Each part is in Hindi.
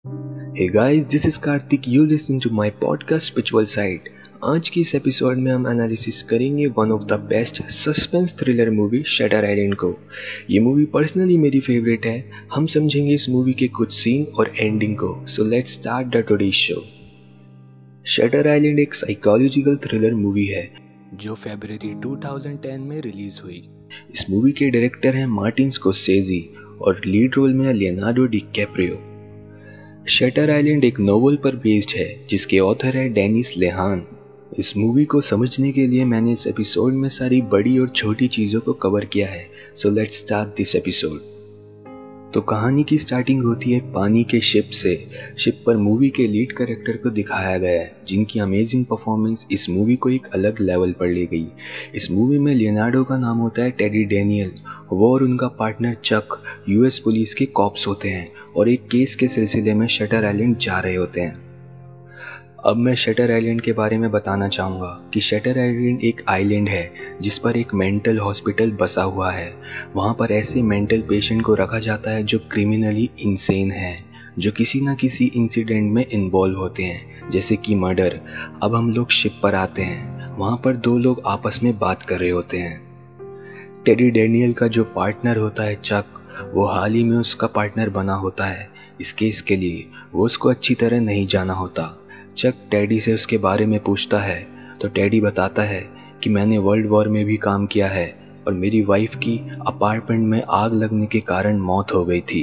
Hey guys, this is Karthik. You listen to my podcast Spiritual Side. आज की इस एपिसोड में हम एनालिसिस करेंगे one of the best suspense thriller movie shutter island को। ये मूवी पर्सनली मेरी फेवरेट है। हम समझेंगे इस मूवी के कुछ सीन और एंडिंग को। So let's start the today show shutter island एक साइकोलॉजिकल थ्रिलर मूवी है। जो फरवरी 2010 में रिलीज़ हुई। इस मूवी के डायरेक्टर हैं मार्टिन स्कोसेजी और लीड रोल में लियोनार्डो डिकैप्रियो शटर आइलैंड एक नोवेल पर बेस्ड है, जिसके ऑथर है डेनिस लेहान। इस मूवी को समझने के लिए मैंने इस एपिसोड में सारी बड़ी और छोटी चीज़ों को कवर किया है। So let's start this episode तो कहानी की स्टार्टिंग होती है पानी के शिप से। शिप पर मूवी के लीड करेक्टर को दिखाया गया है, जिनकी अमेजिंग परफॉर्मेंस इस मूवी को एक अलग लेवल पर ले गई। इस मूवी में लियोनार्डो का नाम होता है टेडी डेनियल वो और उनका पार्टनर चक यूएस पुलिस के कॉप्स होते हैं और एक केस के सिलसिले में शटर आइलैंड जा रहे होते हैं। अब मैं शटर आइलैंड के बारे में बताना चाहूँगा कि शटर आइलैंड एक आइलैंड है, जिस पर एक मेंटल हॉस्पिटल बसा हुआ है। वहाँ पर ऐसे मेंटल पेशेंट को रखा जाता है जो क्रिमिनली इंसेन है, जो किसी न किसी इंसिडेंट में इन्वॉल्व होते हैं, जैसे कि मर्डर अब हम लोग शिप पर आते हैं। वहाँ पर दो लोग आपस में बात कर रहे होते हैं। टेडी डेनियल का जो पार्टनर होता है चक वो हाल ही में उसका पार्टनर बना होता है। इस केस के लिए, वो उसको अच्छी तरह नहीं जाना होता। चक टैडी से उसके बारे में पूछता है तो टैडी बताता है कि मैंने वर्ल्ड वॉर में भी काम किया है और मेरी वाइफ की अपार्टमेंट में आग लगने के कारण मौत हो गई थी।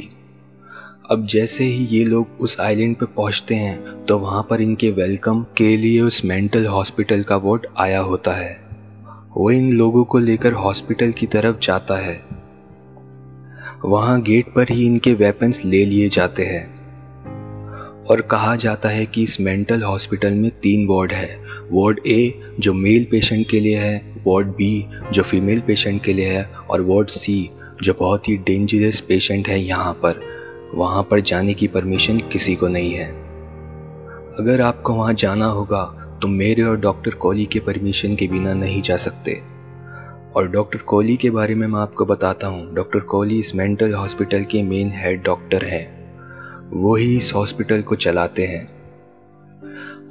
अब जैसे ही ये लोग उस आइलैंड पर पहुँचते हैं तो वहाँ पर इनके वेलकम के लिए उस मेंटल हॉस्पिटल का वोट आया होता है। वो इन लोगों को लेकर हॉस्पिटल की तरफ़ जाता है। वहाँ गेट पर ही इनके वेपन्स ले लिए जाते हैं। और कहा जाता है कि इस मेंटल हॉस्पिटल में तीन वार्ड है। वार्ड ए, जो मेल पेशेंट के लिए है, वार्ड बी, जो फीमेल पेशेंट के लिए है, और वार्ड सी, जो बहुत ही डेंजरस पेशेंट है यहाँ पर। वहाँ पर जाने की परमिशन किसी को नहीं है। अगर आपको वहाँ जाना होगा तो मेरे और डॉक्टर कोहली के परमिशन के बिना नहीं जा सकते। और डॉक्टर कोहली के बारे में मैं आपको बताता हूँ। डॉक्टर कोहली इस मेंटल हॉस्पिटल के मेन हेड डॉक्टर हैं। वो ही इस हॉस्पिटल को चलाते हैं।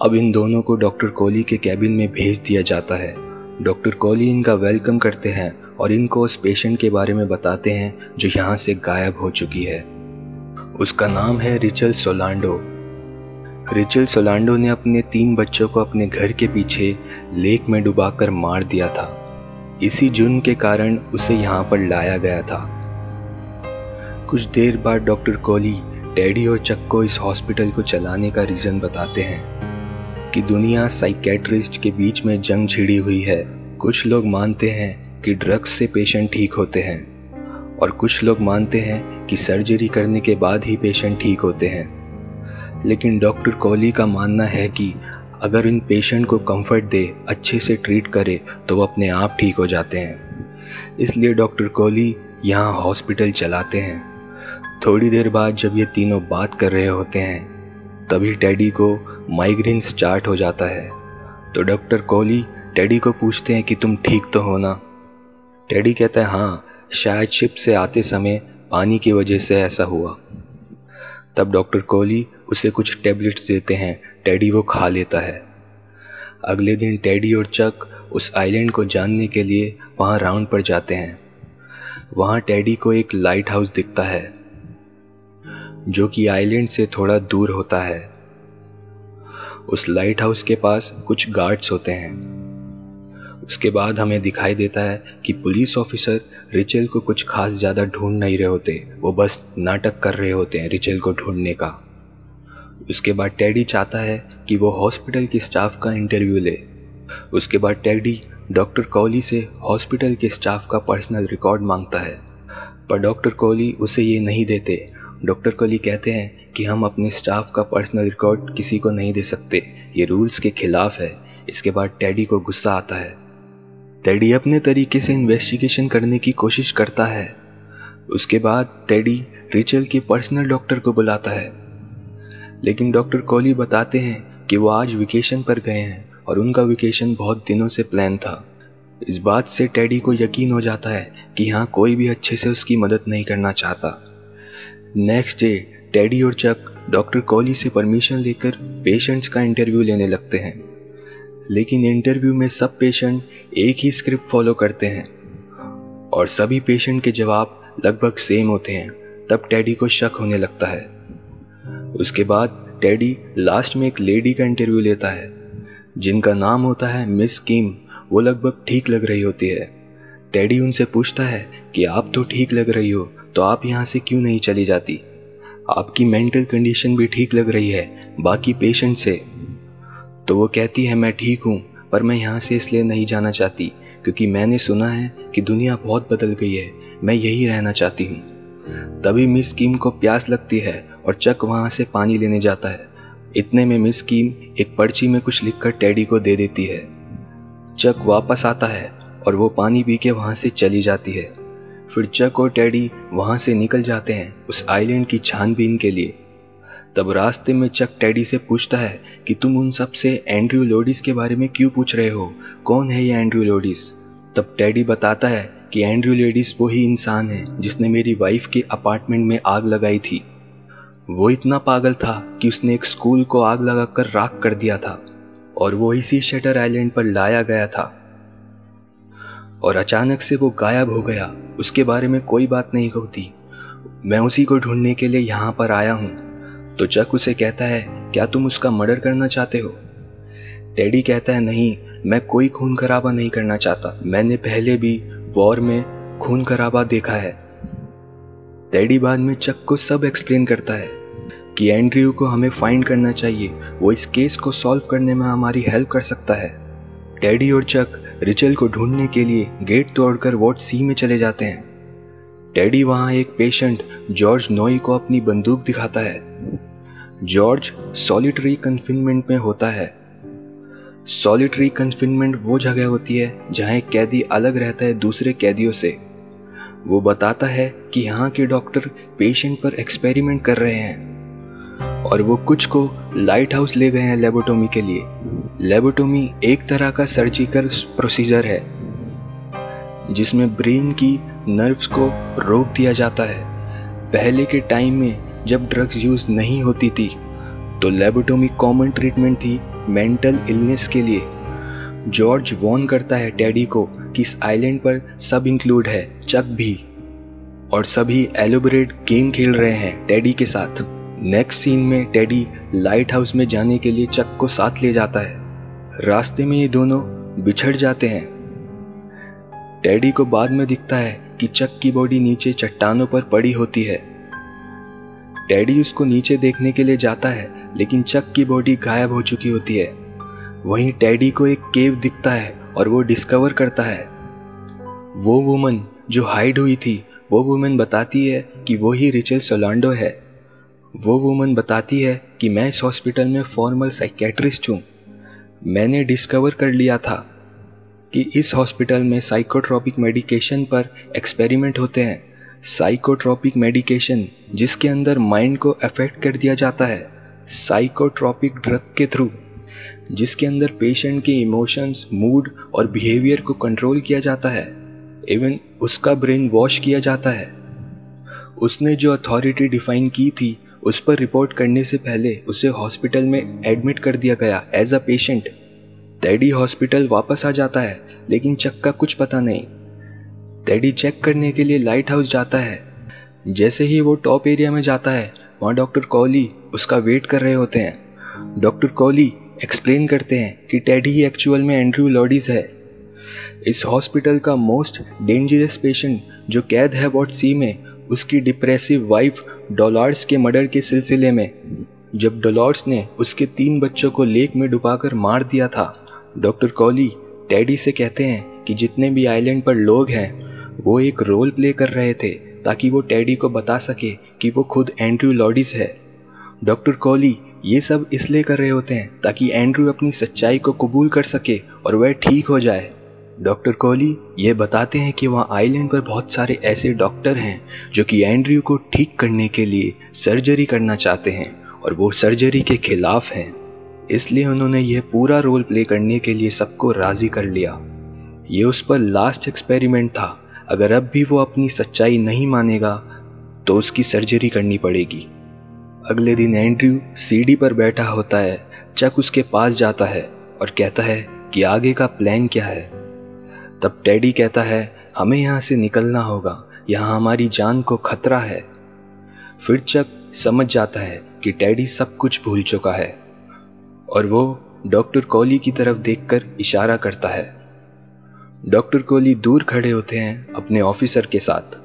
अब इन दोनों को डॉक्टर कोहली के कैबिन में भेज दिया जाता है। डॉक्टर कोहली इनका वेलकम करते हैं और इनको उस पेशेंट के बारे में बताते हैं जो यहाँ से गायब हो चुकी है। उसका नाम है रिचल सोलांडो। रिचल सोलांडो ने अपने तीन बच्चों को अपने घर के पीछे लेक में डुबाकर मार दिया था। इसी जुर्म के कारण उसे यहाँ पर लाया गया था। कुछ देर बाद डॉक्टर कोहली डैडी और चक को इस हॉस्पिटल को चलाने का रीज़न बताते हैं कि दुनिया साइकेट्रिस्ट के बीच में जंग छिड़ी हुई है। कुछ लोग मानते हैं कि ड्रग्स से पेशेंट ठीक होते हैं और कुछ लोग मानते हैं कि सर्जरी करने के बाद ही पेशेंट ठीक होते हैं। लेकिन डॉक्टर कोहली का मानना है कि अगर इन पेशेंट को कंफर्ट दे, अच्छे से ट्रीट करे तो वो अपने आप ठीक हो जाते हैं। इसलिए डॉक्टर कोहली यहाँ हॉस्पिटल चलाते हैं। थोड़ी देर बाद जब ये तीनों बात कर रहे होते हैं, तभी टैडी को माइग्रेन स्टार्ट हो जाता है। तो डॉक्टर कोहली, टैडी को पूछते हैं कि तुम ठीक तो हो ना? टैडी कहता है हाँ शायद शिप से आते समय पानी की वजह से ऐसा हुआ। तब डॉक्टर कोहली उसे कुछ टेबलेट्स देते हैं, टैडी वो खा लेता है। अगले दिन टैडी और चक उस आइलैंड को जानने के लिए वहाँ राउंड पर जाते हैं। वहाँ टैडी को एक लाइट हाउस दिखता है। जो कि आइलैंड से थोड़ा दूर होता है। उस लाइट हाउस के पास कुछ गार्ड्स होते हैं। उसके बाद हमें दिखाई देता है कि पुलिस ऑफिसर रिचल को कुछ खास ज़्यादा ढूंढ नहीं रहे होते। वो बस नाटक कर रहे होते हैं रिचल को ढूँढने का। उसके बाद टैडी चाहता है कि वो हॉस्पिटल के स्टाफ का इंटरव्यू ले। उसके बाद टैडी डॉक्टर कोहली से हॉस्पिटल के स्टाफ का पर्सनल रिकॉर्ड माँगता है। पर डॉक्टर कोहली उसे ये नहीं देते डॉक्टर कोहली कहते हैं कि हम अपने स्टाफ का पर्सनल रिकॉर्ड किसी को नहीं दे सकते। ये रूल्स के खिलाफ है। इसके बाद टैडी को गुस्सा आता है। टैडी अपने तरीके से इन्वेस्टिगेशन करने की कोशिश करता है। उसके बाद टैडी रिचल के पर्सनल डॉक्टर को बुलाता है। लेकिन डॉक्टर कोहली बताते हैं कि वो आज वेकेशन पर गए हैं और उनका वेकेशन बहुत दिनों से प्लान था। इस बात से टैडी को यकीन हो जाता है कि यहाँ कोई भी अच्छे से उसकी मदद नहीं करना चाहता। नेक्स्ट डे टेडी और चक डॉक्टर कॉली से परमिशन लेकर पेशेंट्स का इंटरव्यू लेने लगते हैं। लेकिन इंटरव्यू में सब पेशेंट एक ही स्क्रिप्ट फॉलो करते हैं और सभी पेशेंट के जवाब लगभग सेम होते हैं। तब टेडी को शक होने लगता है। उसके बाद टेडी लास्ट में एक लेडी का इंटरव्यू लेता है, जिनका नाम होता है मिस किम वो लगभग ठीक लग रही होती है। टेडी उनसे पूछता है कि आप तो ठीक लग रही हो तो आप यहाँ से क्यों नहीं चली जाती? आपकी मेंटल कंडीशन भी ठीक लग रही है, बाकी पेशेंट से। तो वो कहती है, मैं ठीक हूँ, पर मैं यहाँ से इसलिए नहीं जाना चाहती, क्योंकि मैंने सुना है कि दुनिया बहुत बदल गई है, मैं यही रहना चाहती हूँ। तभी मिस किम को प्यास लगती है और चक वहाँ से पानी लेने जाता है। इतने में मिस कीम एक पर्ची में कुछ लिखकर टेडी को दे देती है। चक वापस आता है और वो पानी पी के वहाँ से चली जाती है। फिर चक और टेडी वहाँ से निकल जाते हैं उस आइलैंड की छानबीन के लिए। तब रास्ते में चक टेडी से पूछता है कि तुम उन सबसे एंड्रयू लोडिस के बारे में क्यों पूछ रहे हो? कौन है ये एंड्रयू लोडिस? तब टेडी बताता है कि एंड्रयू लेडिस वही इंसान है जिसने मेरी वाइफ के अपार्टमेंट में आग लगाई थी। वो इतना पागल था कि उसने एक स्कूल को आग लगाकर राख कर दिया था और वो इसी शटर आइलैंड पर लाया गया था। और अचानक से वो गायब हो गया। उसके बारे में कोई बात नहीं होती। मैं उसी को ढूँढने के लिए यहाँ पर आया हूँ। तो चक उसे कहता है, क्या तुम उसका मर्डर करना चाहते हो? टेडी कहता है, नहीं, मैं कोई खून खराबा नहीं करना चाहता। मैंने पहले भी वॉर में खून खराबा देखा है। टेडी बाद में चक को सब एक्सप्लेन करता है कि एंड्रयू को हमें फाइंड करना चाहिए। वो इस केस को सॉल्व करने में हमारी हेल्प कर सकता है। टेडी और चक रिचल को ढूँढने के लिए गेट तोड़कर वॉट सी में चले जाते हैं। टेडी वहाँ एक पेशेंट जॉर्ज नोई को अपनी बंदूक दिखाता है। जॉर्ज सॉलिटरी कन्फिनमेंट में होता है। सॉलिटरी कन्फिनमेंट वो जगह होती है जहाँ एक कैदी अलग रहता है दूसरे कैदियों से। वो बताता है कि यहाँ के डॉक्टर पेशेंट पर एक्सपेरिमेंट कर रहे हैं और वो कुछ को लाइट हाउस ले गए हैं लेबोटोमी के लिए। लेबोटोमी एक तरह का सर्जिकल प्रोसीजर है, जिसमें ब्रेन की नर्व्स को रोक दिया जाता है। पहले के टाइम में जब ड्रग्स यूज़ नहीं होती थी तो लेबोटोमी कॉमन ट्रीटमेंट थी मेंटल इलनेस के लिए। जॉर्ज वॉन करता है टैडी को कि इस आइलैंड पर सब इंक्लूड है, चक भी। और सभी एलोबरेट गेम खेल रहे हैं टैडी के साथ। नेक्स्ट सीन में टैडी लाइट हाउस में जाने के लिए चक को साथ ले जाता है। रास्ते में ये दोनों बिछड़ जाते हैं। टेडी को बाद में दिखता है कि चक की बॉडी नीचे चट्टानों पर पड़ी होती है। टेडी उसको नीचे देखने के लिए जाता है, लेकिन चक की बॉडी गायब हो चुकी होती है। वहीं टेडी को एक केव दिखता है और वो डिस्कवर करता है। वो वुमन जो हाइड हुई थी, वो वुमन बताती है कि वो ही रिचल सोलांडो है। वो वुमन बताती है कि मैं इस हॉस्पिटल में फॉर्मल साइकेट्रिस्ट हूँ। मैंने डिस्कवर कर लिया था कि इस हॉस्पिटल में साइकोट्रॉपिक मेडिकेशन पर एक्सपेरिमेंट होते हैं। साइकोट्रॉपिक मेडिकेशन जिसके अंदर माइंड को अफेक्ट कर दिया जाता है। साइकोट्रॉपिक ड्रग के थ्रू जिसके अंदर पेशेंट के इमोशंस मूड और बिहेवियर को कंट्रोल किया जाता है। इवन उसका ब्रेन वॉश किया जाता है। उसने जो अथॉरिटी डिफाइन की थी उस पर रिपोर्ट करने से पहले उसे हॉस्पिटल में एडमिट कर दिया गया as a patient Teddy hospital वापस आ जाता है, लेकिन चक का कुछ पता नहीं। टेडी चेक करने के लिए लाइट हाउस जाता है। जैसे ही वो टॉप एरिया में जाता है, वहाँ डॉक्टर कॉली उसका वेट कर रहे होते हैं। डॉक्टर कॉली एक्सप्लेन करते हैं कि टेडी एक्चुअल में एंड्रयू लॉडीज है। इस हॉस्पिटल का मोस्ट डेंजरस पेशेंट जो कैद है वॉट सी में, उसकी डिप्रेसिव वाइफ डॉलर्स के मर्डर के सिलसिले में, जब डॉलर्स ने उसके तीन बच्चों को लेक में डुबाकर मार दिया था, डॉक्टर कॉली टैडी से कहते हैं कि जितने भी आइलैंड पर लोग हैं, वो एक रोल प्ले कर रहे थे ताकि वो टैडी को बता सके कि वो खुद एंड्रयू लॉडिस है। डॉक्टर कॉली ये सब इसलिए कर रहे होते हैं ताकि एंड्रू अपनी सच्चाई को कबूल कर सके और वह ठीक हो जाए। डॉक्टर कोहली ये बताते हैं कि वहाँ आइलैंड पर बहुत सारे ऐसे डॉक्टर हैं जो कि एंड्रयू को ठीक करने के लिए सर्जरी करना चाहते हैं और वो सर्जरी के खिलाफ हैं। इसलिए उन्होंने यह पूरा रोल प्ले करने के लिए सबको राज़ी कर लिया। ये उस पर लास्ट एक्सपेरिमेंट था। अगर अब भी वो अपनी सच्चाई नहीं मानेगा तो उसकी सर्जरी करनी पड़ेगी। अगले दिन एंड्रयू सीढ़ी पर बैठा होता है, चक उसके पास जाता है और कहता है कि आगे का प्लान क्या है। तब टेडी कहता है, हमें यहाँ से निकलना होगा। यहाँ हमारी जान को खतरा है। फिर चक समझ जाता है कि टैडी सब कुछ भूल चुका है और वो डॉक्टर कोहली की तरफ़ देखकर इशारा करता है। डॉक्टर कोहली दूर खड़े होते हैं अपने ऑफिसर के साथ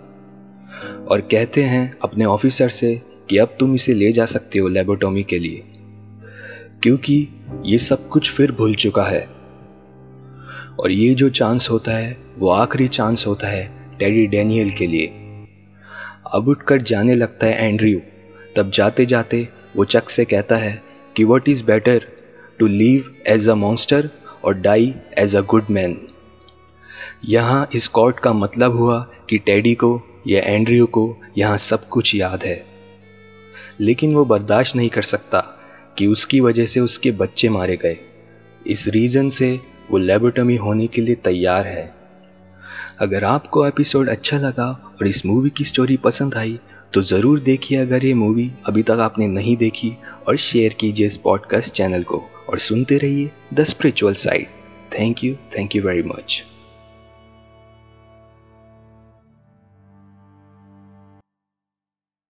और कहते हैं अपने ऑफिसर से कि अब तुम इसे ले जा सकते हो लेबोटोमी के लिए, क्योंकि ये सब कुछ फिर भूल चुका है। और ये जो चांस होता है, वो आखिरी चांस होता है टेडी डैनियल के लिए। अब उठकर जाने लगता है एंड्रयू तब जाते जाते वो चक से कहता है कि what is better to live as a monster और die as a good man यहाँ इस कॉर्ट का मतलब हुआ कि टेडी को या एंड्रयू को यहाँ सब कुछ याद है। लेकिन वो बर्दाश्त नहीं कर सकता कि उसकी वजह से उसके बच्चे मारे गए। इस रीज़न से वो लेबोटमी होने के लिए तैयार है। अगर आपको एपिसोड अच्छा लगा और इस मूवी की स्टोरी पसंद आई तो ज़रूर देखिए अगर ये मूवी अभी तक आपने नहीं देखी और शेयर कीजिए इस पॉडकास्ट चैनल को और सुनते रहिए the spiritual side. Thank you thank you very much.